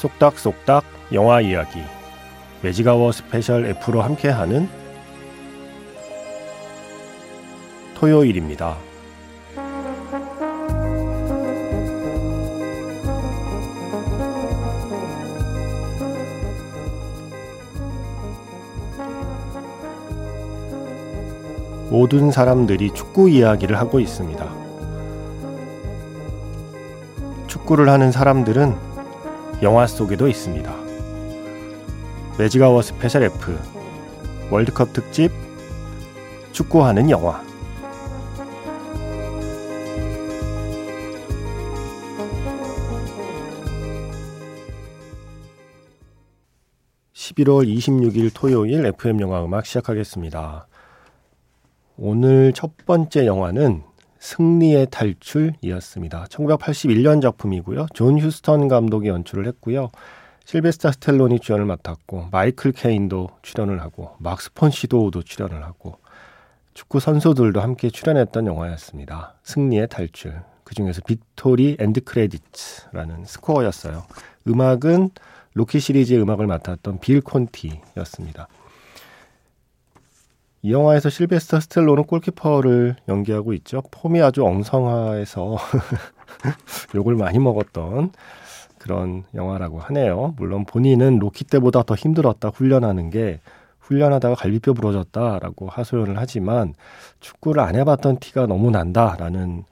쏙닥쏙닥 영화 이야기 Magic Hour Special F로 함께하는 토요일입니다. 모든 사람들이 축구 이야기를 하고 있습니다. 축구를 하는 사람들은 영화 속에도 있습니다. Magic Hour Special F 월드컵 특집 축구하는 영화 11월 26일 토요일 FM 영화 음악 시작하겠습니다. 오늘 첫 번째 영화는 승리의 탈출이었습니다. 1981년 작품이고요. 존 휴스턴 감독이 연출을 했고요. 실베스타 스텔론이 주연을 맡았고 마이클 케인도 출연을 하고 막스 폰 시도도 출연을 하고 축구 선수들도 함께 출연했던 영화였습니다. 승리의 탈출. 그 중에서 Victory and Credits라는 스코어였어요. 음악은 로키 시리즈의 음악을 맡았던 빌 콘티였습니다. 이 영화에서 실베스터 스텔로는 골키퍼를 연기하고 있죠. 폼이 아주 엉성해서 욕을 많이 먹었던 그런 영화라고 하네요. 물론 본인은 로키 때보다 더 힘들었다 훈련하는 게 훈련하다가 갈비뼈 부러졌다라고 하소연을 하지만 축구를 안 해봤던 티가 너무 난다라는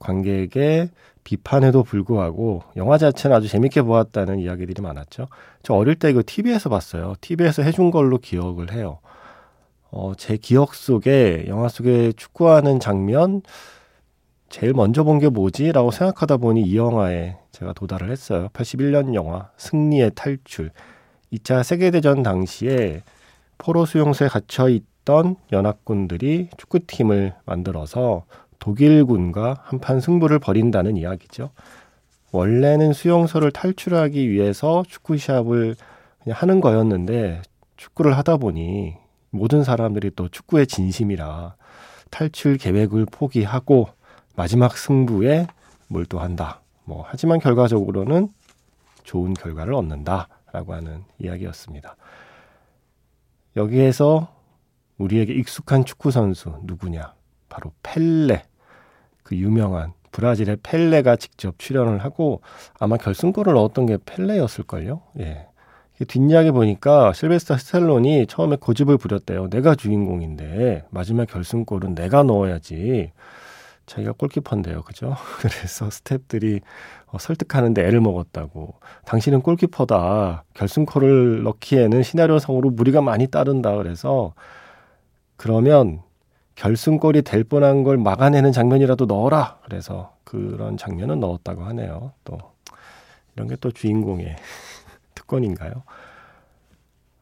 관객의 비판에도 불구하고 영화 자체는 아주 재밌게 보았다는 이야기들이 많았죠. 저 어릴 때 이거 TV에서 봤어요. TV에서 해준 걸로 기억을 해요. 어, 제 기억 속에 영화 속에 축구하는 장면 제일 먼저 본 게 뭐지 라고 생각하다 보니 이 영화에 제가 도달을 했어요. 81년 영화 승리의 탈출. 2차 세계대전 당시에 포로 수용소에 갇혀 있던 연합군들이 축구팀을 만들어서 독일군과 한판 승부를 벌인다는 이야기죠. 원래는 수용소를 탈출하기 위해서 축구 시합을 그냥 하는 거였는데 축구를 하다 보니 모든 사람들이 또 축구의 진심이라 탈출 계획을 포기하고 마지막 승부에 몰두한다. 뭐 하지만 결과적으로는 좋은 결과를 얻는다라고 하는 이야기였습니다. 여기에서 우리에게 익숙한 축구 선수 누구냐? 바로 펠레. 그 유명한 브라질의 펠레가 직접 출연을 하고 아마 결승골을 넣었던 게 펠레였을걸요. 예. 뒷이야기 보니까 실베스타 스텔론이 처음에 고집을 부렸대요. 내가 주인공인데 마지막 결승골은 내가 넣어야지. 자기가 골키퍼인데요. 그죠? 그래서 스탭들이 어, 설득하는데 애를 먹었다고. 당신은 골키퍼다. 결승골을 넣기에는 시나리오상으로 무리가 많이 따른다. 그래서 그러면 결승골이 될 뻔한 걸 막아내는 장면이라도 넣어라. 그래서 그런 장면은 넣었다고 하네요. 또 이런 게 또 주인공의 특권인가요?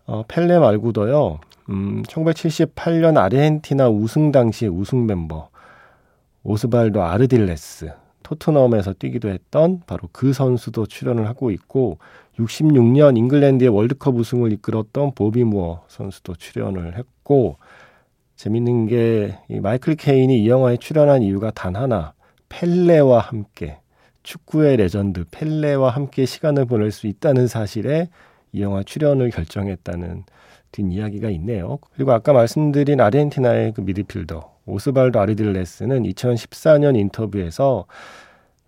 어, 펠레 말고도요. 음, 1978년 아르헨티나 우승 당시 우승 멤버 오스발도 아르딜레스 토트넘에서 뛰기도 했던 바로 그 선수도 출연을 하고 있고 66년 잉글랜드의 월드컵 우승을 이끌었던 보비 무어 선수도 출연을 했고 재밌는 게 이 마이클 케인이 이 영화에 출연한 이유가 단 하나 펠레와 함께 축구의 레전드 펠레와 함께 시간을 보낼 수 있다는 사실에 이 영화 출연을 결정했다는 뒷이야기가 있네요. 그리고 아까 말씀드린 아르헨티나의 그 미드필더 오스발도 아르딜레스는 2014년 인터뷰에서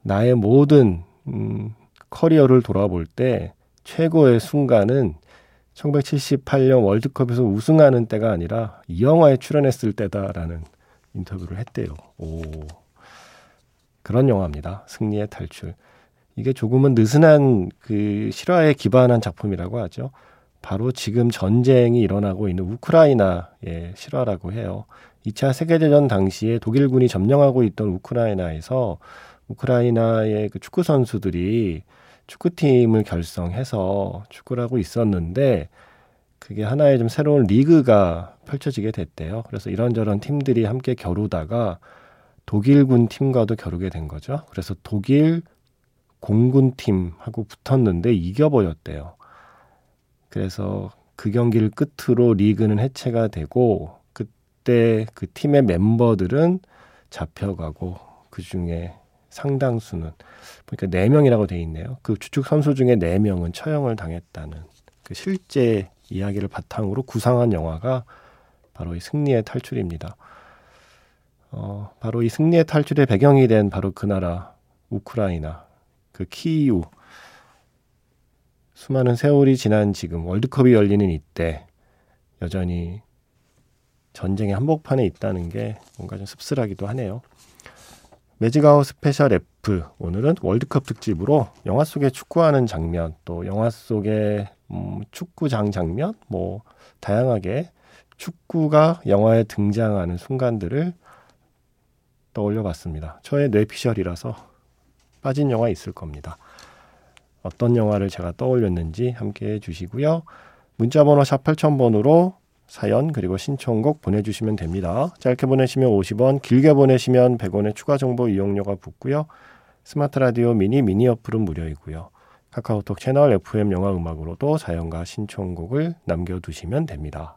나의 모든 음, 커리어를 돌아볼 때 최고의 순간은 1978년 월드컵에서 우승하는 때가 아니라 이 영화에 출연했을 때다라는 인터뷰를 했대요. 오. 그런 영화입니다. 승리의 탈출. 이게 조금은 느슨한 그 실화에 기반한 작품이라고 하죠. 바로 지금 전쟁이 일어나고 있는 우크라이나의 실화라고 해요. 2차 세계대전 당시에 독일군이 점령하고 있던 우크라이나에서 우크라이나의 그 축구 선수들이 축구팀을 결성해서 축구를 하고 있었는데 그게 하나의 좀 새로운 리그가 펼쳐지게 됐대요. 그래서 이런저런 팀들이 함께 겨루다가 독일군 팀과도 겨루게 된 거죠. 그래서 독일 공군 팀하고 붙었는데 이겨버렸대요. 그래서 그 경기를 끝으로 리그는 해체가 되고 그때 그 팀의 멤버들은 잡혀가고 그 중에 상당수는 그러니까 네 명이라고 돼 있네요. 그 주축 선수 중에 네 명은 처형을 당했다는 그 실제 이야기를 바탕으로 구상한 영화가 바로 이 승리의 탈출입니다. 어, 바로 이 승리의 탈출의 배경이 된 바로 그 나라 우크라이나 그 키이우 수많은 세월이 지난 지금 월드컵이 열리는 이때 여전히 전쟁의 한복판에 있다는 게 뭔가 좀 씁쓸하기도 하네요. Magic Hour Special F 오늘은 월드컵 특집으로 영화 속에 축구하는 장면 또 영화 속의 음, 축구장 장면 뭐 다양하게 축구가 영화에 등장하는 순간들을 떠올려 봤습니다. 저의 뇌피셜이라서 빠진 영화 있을 겁니다. 어떤 영화를 제가 떠올렸는지 함께 해 주시고요. 문자번호 샵 8000번으로 사연 그리고 신청곡 보내주시면 됩니다. 짧게 보내시면 50원, 길게 보내시면 100원의 추가 정보 이용료가 붙고요. 스마트 라디오 미니 미니 어플은 무료이고요. 카카오톡 채널 FM 영화 음악으로도 사연과 신청곡을 남겨두시면 됩니다.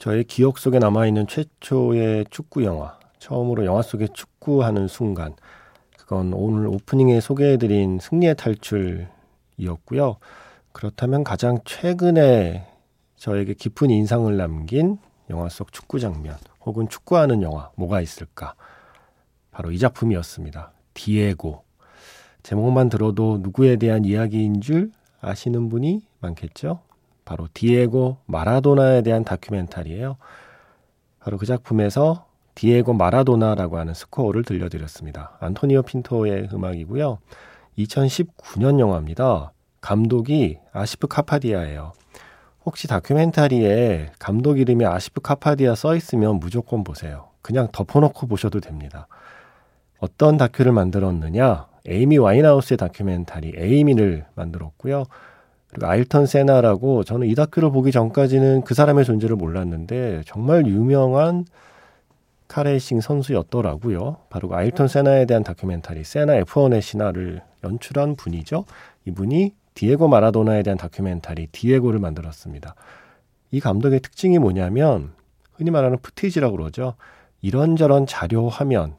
저의 기억 속에 남아있는 최초의 축구 영화, 처음으로 영화 속에 축구하는 순간, 그건 오늘 오프닝에 소개해드린 승리의 탈출이었고요. 그렇다면 가장 최근에 저에게 깊은 인상을 남긴 영화 속 축구 장면, 혹은 축구하는 영화, 뭐가 있을까? 바로 이 작품이었습니다. 디에고. 제목만 들어도 누구에 대한 이야기인 줄 아시는 분이 많겠죠? 바로 디에고 마라도나에 대한 다큐멘터리예요. 바로 그 작품에서 디에고 마라도나라고 하는 스코어를 들려드렸습니다. 안토니오 핀토의 음악이고요. 2019년 영화입니다. 감독이 아시프 카파디아예요. 혹시 다큐멘터리에 감독 이름이 아시프 카파디아 써 있으면 무조건 보세요. 그냥 덮어놓고 보셔도 됩니다. 어떤 다큐를 만들었느냐? 에이미 와인하우스의 다큐멘터리 에이미를 만들었고요. 그리고 아일턴 세나라고 저는 이 다큐를 보기 전까지는 그 사람의 존재를 몰랐는데 정말 유명한 카레이싱 선수였더라고요. 바로 그 아일턴 세나에 대한 다큐멘터리 세나 F1의 신화를 연출한 분이죠. 이분이 디에고 마라도나에 대한 다큐멘터리 디에고를 만들었습니다. 이 감독의 특징이 뭐냐면 흔히 말하는 footage라고 그러죠. 이런저런 자료 화면,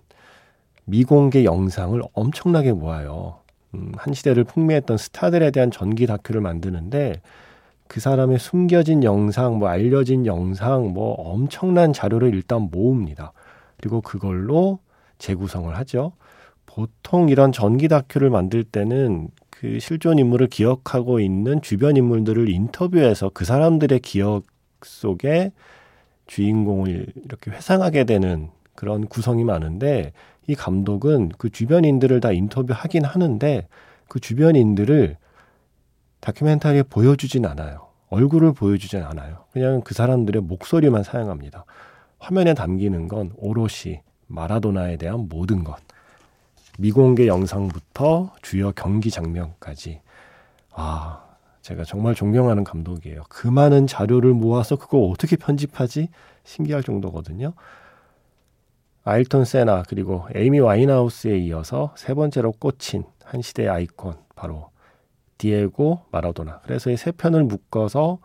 미공개 영상을 엄청나게 모아요. 음, 한 시대를 풍미했던 스타들에 대한 전기 다큐를 만드는데 그 사람의 숨겨진 영상, 뭐 알려진 영상, 뭐 엄청난 자료를 일단 모읍니다. 그리고 그걸로 재구성을 하죠. 보통 이런 전기 다큐를 만들 때는 그 실존 인물을 기억하고 있는 주변 인물들을 인터뷰해서 그 사람들의 기억 속에 주인공을 이렇게 회상하게 되는 그런 구성이 많은데 이 감독은 그 주변인들을 다 인터뷰하긴 하는데 그 주변인들을 다큐멘터리에 보여주진 않아요. 얼굴을 보여주진 않아요. 그냥 그 사람들의 목소리만 사용합니다. 화면에 담기는 건 오롯이 마라도나에 대한 모든 것. 미공개 영상부터 주요 경기 장면까지. 아, 제가 정말 존경하는 감독이에요. 그 많은 자료를 모아서 그거 어떻게 편집하지? 신기할 정도거든요. 아일톤 세나 그리고 에이미 와인하우스에 이어서 세 번째로 꽂힌 한 시대의 아이콘 바로 디에고 마라도나. 그래서 이 세 편을 묶어서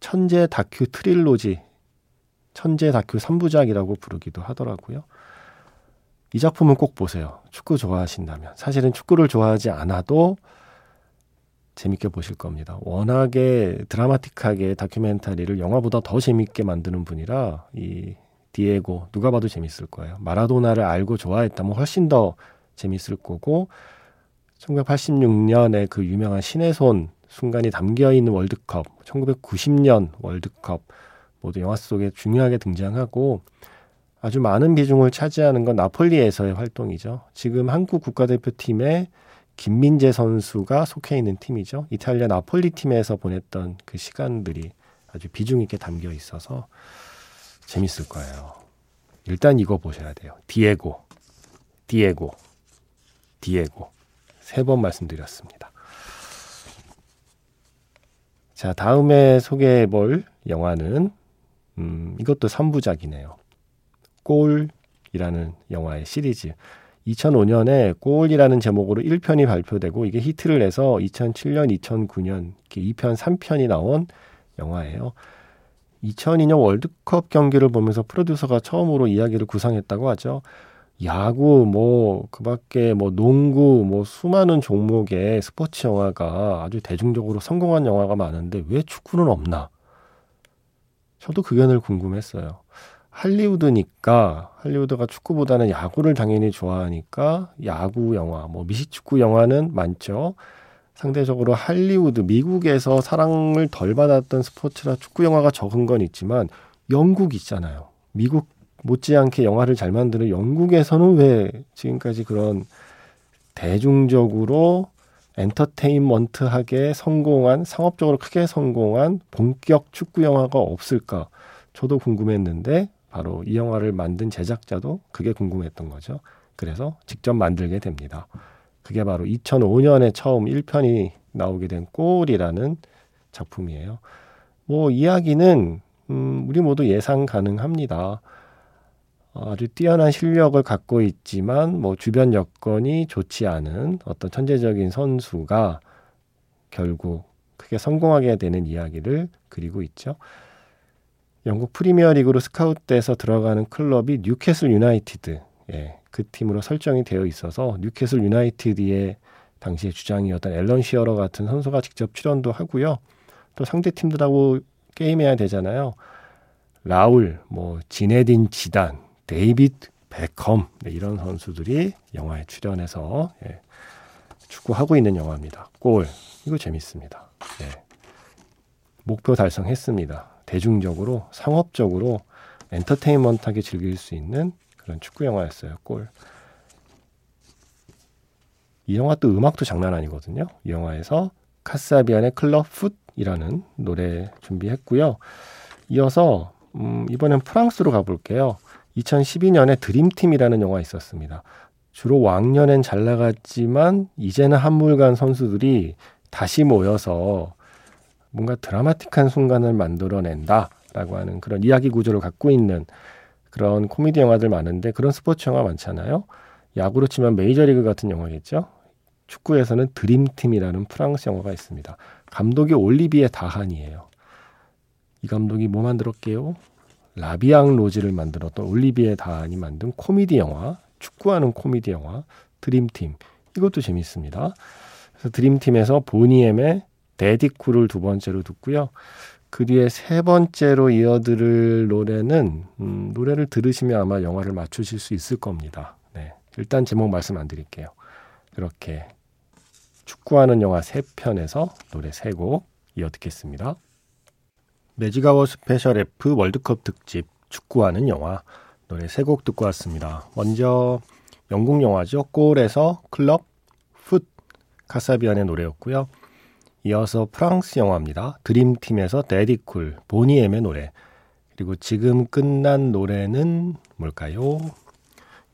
천재 다큐 트릴로지, 천재 다큐 3부작이라고 부르기도 하더라고요. 이 작품은 꼭 보세요. 축구 좋아하신다면. 사실은 축구를 좋아하지 않아도 재밌게 보실 겁니다. 워낙에 드라마틱하게 다큐멘터리를 영화보다 더 재밌게 만드는 분이라 이 디에고 누가 봐도 재밌을 거예요. 마라도나를 알고 좋아했다면 훨씬 더 재밌을 거고 1986년에 그 유명한 신의 손 순간이 담겨 있는 월드컵, 1990년 월드컵 모두 영화 속에 중요하게 등장하고 아주 많은 비중을 차지하는 건 나폴리에서의 활동이죠. 지금 한국 국가대표팀에 김민재 선수가 속해 있는 팀이죠. 이탈리아 나폴리 팀에서 보냈던 그 시간들이 아주 비중 있게 담겨 있어서 재밌을 거예요. 일단 이거 보셔야 돼요. 디에고, 디에고, 디에고. 세 번 말씀드렸습니다. 자, 다음에 소개해 볼 영화는, 음, 이것도 3부작이네요. 골이라는 영화의 시리즈. 2005년에 골이라는 제목으로 1편이 발표되고 이게 히트를 내서 2007년, 2009년 이렇게 2편, 3편이 나온 영화예요. 2002년 월드컵 경기를 보면서 프로듀서가 처음으로 이야기를 구상했다고 하죠. 야구, 뭐, 그 밖에 뭐, 농구, 뭐, 수많은 종목의 스포츠 영화가 아주 대중적으로 성공한 영화가 많은데 왜 축구는 없나? 저도 그게 늘 궁금했어요. 할리우드니까 할리우드가 축구보다는 야구를 당연히 좋아하니까 야구 영화, 뭐 미식축구 영화는 많죠. 상대적으로 할리우드, 미국에서 사랑을 덜 받았던 스포츠라 축구 영화가 적은 건 있지만 영국 있잖아요. 미국 못지않게 영화를 잘 만드는 영국에서는 왜 지금까지 그런 대중적으로 엔터테인먼트하게 성공한 상업적으로 크게 성공한 본격 축구 영화가 없을까? 저도 궁금했는데 바로 이 영화를 만든 제작자도 그게 궁금했던 거죠. 그래서 직접 만들게 됩니다. 그게 바로 2005년에 처음 1편이 나오게 된 꼴이라는 작품이에요. 뭐 이야기는 음, 우리 모두 예상 가능합니다. 아주 뛰어난 실력을 갖고 있지만 뭐 주변 여건이 좋지 않은 어떤 천재적인 선수가 결국 크게 성공하게 되는 이야기를 그리고 있죠. 영국 프리미어리그로 스카웃돼서 들어가는 클럽이 뉴캐슬 유나이티드. 예, 그 팀으로 설정이 되어 있어서 뉴캐슬 유나이티드의 당시의 주장이었던 앨런 시어러 같은 선수가 직접 출연도 하고요. 또 상대 팀들하고 게임해야 되잖아요. 라울, 뭐 지네딘 지단, 데이비드 베컴 네, 이런 선수들이 영화에 출연해서 예, 축구하고 있는 영화입니다. 골 이거 재밌습니다. 예. 목표 달성했습니다. 대중적으로 상업적으로 엔터테인먼트하게 즐길 수 있는 그런 축구 영화였어요. 골. 이 영화 또 음악도 장난 아니거든요. 이 영화에서 카사비안의 클럽 풋이라는 노래 준비했고요. 이어서 음, 이번엔 프랑스로 가볼게요. 2012년에 드림팀이라는 영화 있었습니다. 주로 왕년엔 잘 나갔지만 이제는 한물간 선수들이 다시 모여서 뭔가 드라마틱한 순간을 만들어낸다라고 하는 그런 이야기 구조를 갖고 있는 그런 코미디 영화들 많은데 그런 스포츠 영화 많잖아요. 야구로 치면 메이저리그 같은 영화겠죠. 축구에서는 드림팀이라는 프랑스 영화가 있습니다. 감독이 올리비에 다한이에요. 이 감독이 뭐 만들었게요? 라비앙 로즈를 만들었던 올리비에 다한이 만든 코미디 영화, 축구하는 코미디 영화 드림팀. 이것도 재밌습니다. 그래서 드림팀에서 보니엠의 Daddy Cool을 두 번째로 듣고요. 그 뒤에 세 번째로 이어들을 노래는 음, 노래를 들으시면 아마 영화를 맞추실 수 있을 겁니다. 네. 일단 제목 말씀 안 드릴게요. 이렇게 축구하는 영화 세 편에서 노래 세 곡 이어 듣겠습니다. Magic Hour Special F 월드컵 특집 축구하는 영화 노래 세 곡 듣고 왔습니다. 먼저 영국 영화죠. 골에서 클럽 풋 카사비안의 노래였고요. 이어서 프랑스 영화입니다. 드림팀에서 데디쿨, 보니엠의 노래. 그리고 지금 끝난 노래는 뭘까요?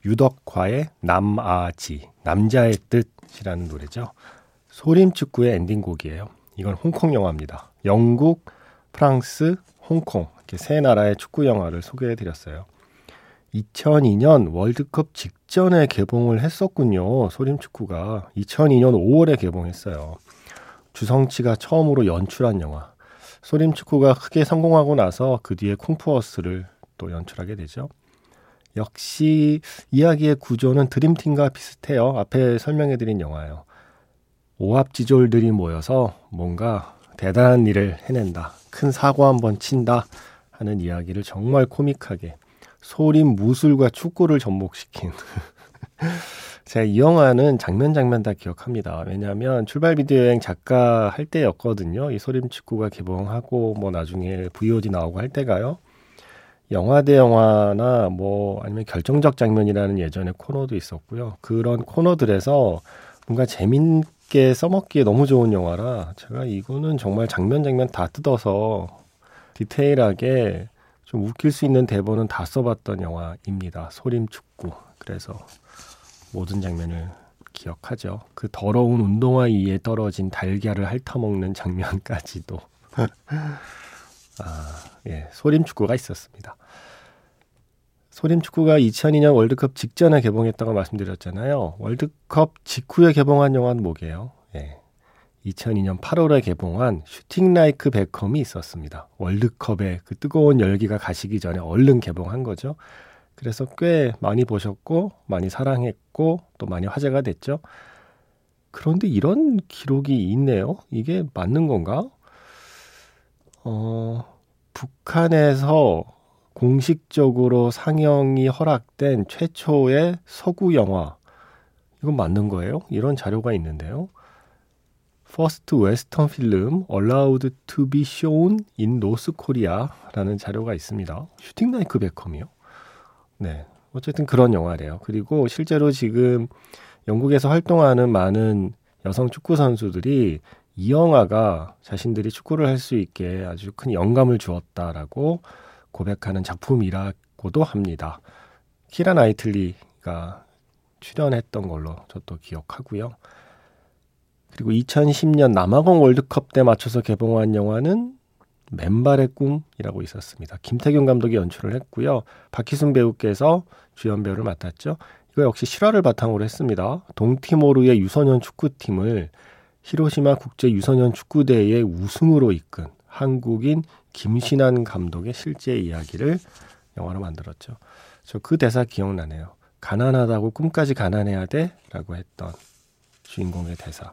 유덕화의 남아지, 남자의 뜻이라는 노래죠. 소림축구의 엔딩곡이에요. 이건 홍콩 영화입니다. 영국, 프랑스, 홍콩 이렇게 세 나라의 축구 영화를 소개해 드렸어요. 2002년 월드컵 직전에 개봉을 했었군요. 소림축구가 2002년 5월에 개봉했어요. 주성치가 처음으로 연출한 영화. 소림축구가 크게 성공하고 나서 그 뒤에 콩푸어스를 또 연출하게 되죠. 역시 이야기의 구조는 드림팀과 비슷해요. 앞에 설명해드린 영화예요. 오합지졸들이 모여서 뭔가 대단한 일을 해낸다. 큰 사고 한번 친다. 하는 이야기를 정말 코믹하게 소림 무술과 축구를 접목시킨 제가 이 영화는 장면 장면 다 기억합니다. 왜냐하면 출발 비디오 여행 작가 할 때였거든요. 이 소림 축구가 개봉하고 뭐 나중에 VOD 나오고 할 때가요. 영화 대 영화나 뭐 아니면 결정적 장면이라는 예전에 코너도 있었고요. 그런 코너들에서 뭔가 재밌게 써먹기에 너무 좋은 영화라 제가 이거는 정말 장면 장면 다 뜯어서 디테일하게 좀 웃길 수 있는 대본은 다 써봤던 영화입니다. 소림 축구. 그래서 모든 장면을 기억하죠. 그 더러운 운동화 위에 떨어진 달걀을 핥아먹는 장면까지도. 아, 예, 소림 축구가 있었습니다. 소림 축구가 2002년 월드컵 직전에 개봉했다고 말씀드렸잖아요. 월드컵 직후에 개봉한 영화는 뭐게요? 예. 2002년 8월에 개봉한 슈팅 라이크 베컴이 있었습니다. 월드컵에 그 뜨거운 열기가 가시기 전에 얼른 개봉한 거죠. 그래서 꽤 많이 보셨고 많이 사랑했고 또 많이 화제가 됐죠. 그런데 이런 기록이 있네요. 이게 맞는 건가? 어, 북한에서 공식적으로 상영이 허락된 최초의 서구 영화. 이건 맞는 거예요? 이런 자료가 있는데요. First Western Film Allowed to be Shown in North Korea라는 자료가 있습니다. 슈팅 나이크 베컴이요? 네. 어쨌든 그런 영화래요. 그리고 실제로 지금 영국에서 활동하는 많은 여성 축구 선수들이 이 영화가 자신들이 축구를 할 수 있게 아주 큰 영감을 주었다라고 고백하는 작품이라고도 합니다. 키라 나이틀리가 출연했던 걸로 저도 기억하고요. 그리고 2010년 남아공 월드컵 때 맞춰서 개봉한 영화는 맨발의 꿈이라고 있었습니다. 김태균 감독이 연출을 했고요. 박희순 배우께서 주연 배우를 맡았죠. 이거 역시 실화를 바탕으로 했습니다. 동티모르의 유소년 축구팀을 히로시마 국제 유소년 축구대회의 우승으로 이끈 한국인 김신한 감독의 실제 이야기를 영화로 만들었죠. 저 그 대사 기억나네요. 가난하다고 꿈까지 가난해야 돼? 라고 했던 주인공의 대사.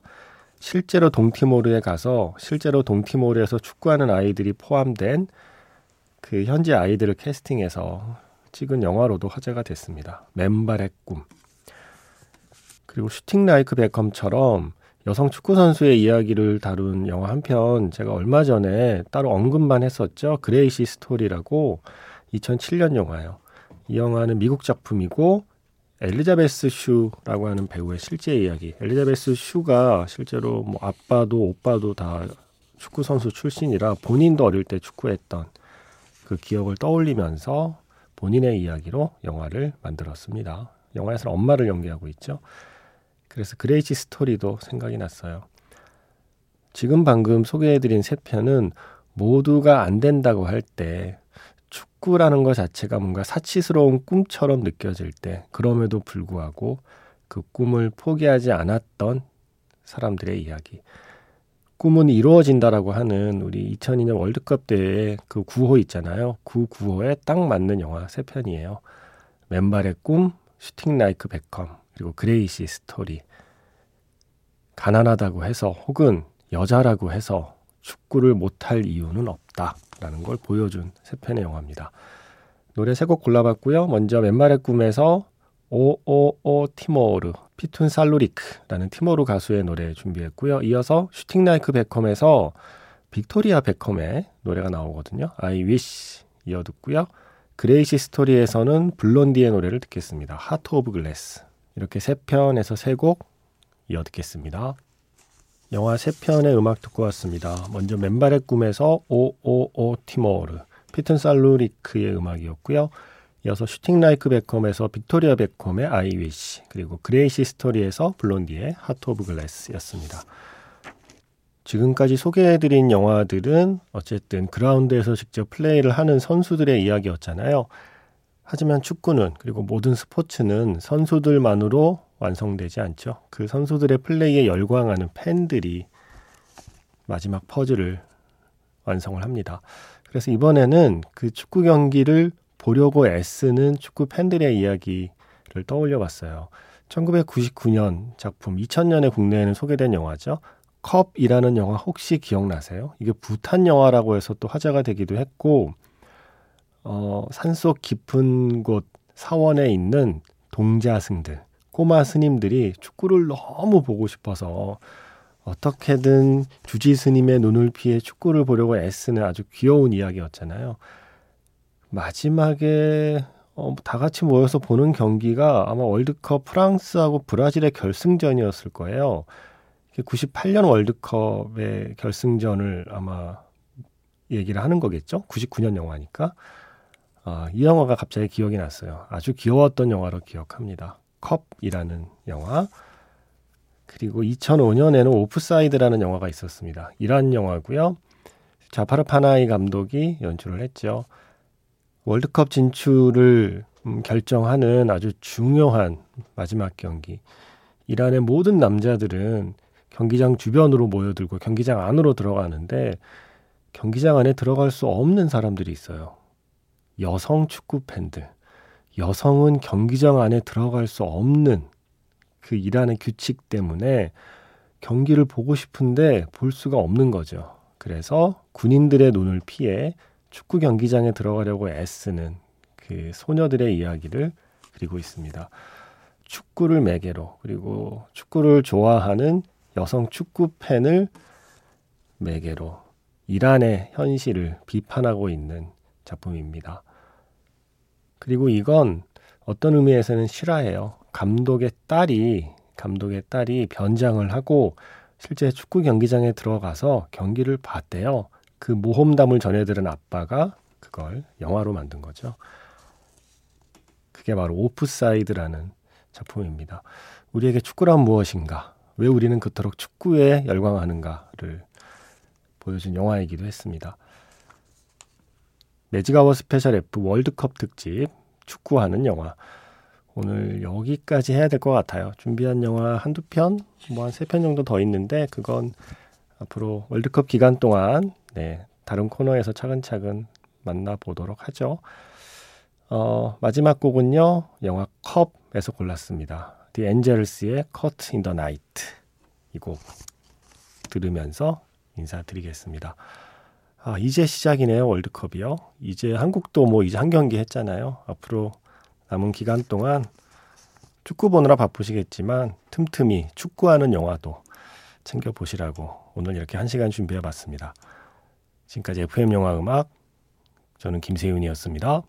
실제로 동티모르에 가서 실제로 동티모르에서 축구하는 아이들이 포함된 그 현지 아이들을 캐스팅해서 찍은 영화로도 화제가 됐습니다. 맨발의 꿈. 그리고 슈팅 라이크 베컴처럼 여성 축구 선수의 이야기를 다룬 영화 한 편 제가 얼마 전에 따로 언급만 했었죠. 그레이시 스토리라고 2007년 영화예요. 이 영화는 미국 작품이고 엘리자베스 슈라고 하는 배우의 실제 이야기. 엘리자베스 슈가 실제로 뭐 아빠도 오빠도 다 축구 선수 출신이라 본인도 어릴 때 축구했던 그 기억을 떠올리면서 본인의 이야기로 영화를 만들었습니다. 영화에서는 엄마를 연기하고 있죠. 그래서 그레이시 스토리도 생각이 났어요. 지금 방금 소개해드린 세 편은 모두가 안 된다고 할 때 축구라는 것 자체가 뭔가 사치스러운 꿈처럼 느껴질 때 그럼에도 불구하고 그 꿈을 포기하지 않았던 사람들의 이야기. 꿈은 이루어진다라고 하는 우리 2002년 월드컵 때의 그 구호 있잖아요. 그 구호에 딱 맞는 영화 세 편이에요. 맨발의 꿈, Shooting Like Beckham, 그리고 그레이시 스토리. 가난하다고 해서 혹은 여자라고 해서 축구를 못할 이유는 없다 라는 걸 보여준 세 편의 영화입니다. 노래 세 곡 골라봤고요. 먼저 맨발의 꿈에서 오오오 티모르 피툰 살루리크라는 티모르 가수의 노래 준비했고요. 이어서 Shooting Like Beckham에서 빅토리아 베컴의 노래가 나오거든요. I wish 이어 듣고요. 그레이시 스토리에서는 블론디의 노래를 듣겠습니다. Heart of Glass 이렇게 세 편에서 세 곡 이어 듣겠습니다. 영화 세 편의 음악 듣고 왔습니다. 먼저 맨발의 꿈에서 오오오 티모르, 피튼 살루리크의 음악이었고요. 이어서 Shooting Like Beckham에서 빅토리아 베컴의 I Wish, 그리고 그레이시 스토리에서 블론디의 Heart of Glass였습니다. 지금까지 소개해드린 영화들은 어쨌든 그라운드에서 직접 플레이를 하는 선수들의 이야기였잖아요. 하지만 축구는 그리고 모든 스포츠는 선수들만으로 완성되지 않죠. 그 선수들의 플레이에 열광하는 팬들이 마지막 퍼즐을 완성을 합니다. 그래서 이번에는 그 축구 경기를 보려고 애쓰는 축구 팬들의 이야기를 떠올려 봤어요. 1999년 작품, 2000년에 국내에는 소개된 영화죠. 컵이라는 영화 혹시 기억나세요? 이게 부탄 영화라고 해서 또 화제가 되기도 했고, 어, 산속 깊은 곳 사원에 있는 동자승들, 꼬마 스님들이 축구를 너무 보고 싶어서 어떻게든 주지 스님의 눈을 피해 축구를 보려고 애쓰는 아주 귀여운 이야기였잖아요. 마지막에 어, 다 같이 모여서 보는 경기가 아마 월드컵 프랑스하고 브라질의 결승전이었을 거예요. 98년 월드컵의 결승전을 아마 얘기를 하는 거겠죠? 99년 영화니까. 아, 이 영화가 갑자기 기억이 났어요. 아주 귀여웠던 영화로 기억합니다. 컵이라는 영화. 그리고 2005년에는 오프사이드라는 영화가 있었습니다. 이란 영화고요. 자파르 파나이 감독이 연출을 했죠. 월드컵 진출을 음, 결정하는 아주 중요한 마지막 경기. 이란의 모든 남자들은 경기장 주변으로 모여들고 경기장 안으로 들어가는데 경기장 안에 들어갈 수 없는 사람들이 있어요. 여성 축구 팬들. 여성은 경기장 안에 들어갈 수 없는 그 이란의 규칙 때문에 경기를 보고 싶은데 볼 수가 없는 거죠. 그래서 군인들의 눈을 피해 축구 경기장에 들어가려고 애쓰는 그 소녀들의 이야기를 그리고 있습니다. 축구를 매개로 그리고 축구를 좋아하는 여성 축구 팬을 매개로 이란의 현실을 비판하고 있는 작품입니다. 그리고 이건 어떤 의미에서는 실화예요. 감독의 딸이 감독의 딸이 변장을 하고 실제 축구 경기장에 들어가서 경기를 봤대요. 그 모험담을 전해들은 아빠가 그걸 영화로 만든 거죠. 그게 바로 오프사이드라는 작품입니다. 우리에게 축구란 무엇인가? 왜 우리는 그토록 축구에 열광하는가를 보여준 영화이기도 했습니다. Magic Hour Special F 월드컵 특집 축구하는 영화. 오늘 여기까지 해야 될 것 같아요. 준비한 영화 한두 편, 뭐 한 세 편 정도 더 있는데 그건 앞으로 월드컵 기간 동안 네, 다른 코너에서 차근차근 만나보도록 하죠. 어, 마지막 곡은요, 영화 컵에서 골랐습니다. The Angels의 Cut in the Night. 이 곡 들으면서 인사드리겠습니다. 아, 이제 시작이네요, 월드컵이요. 이제 한국도 뭐 이제 한 경기 했잖아요. 앞으로 남은 기간 동안 축구 보느라 바쁘시겠지만 틈틈이 축구하는 영화도 챙겨보시라고 오늘 이렇게 한 시간 준비해 봤습니다. 지금까지 FM 영화 음악 저는 김세윤이었습니다.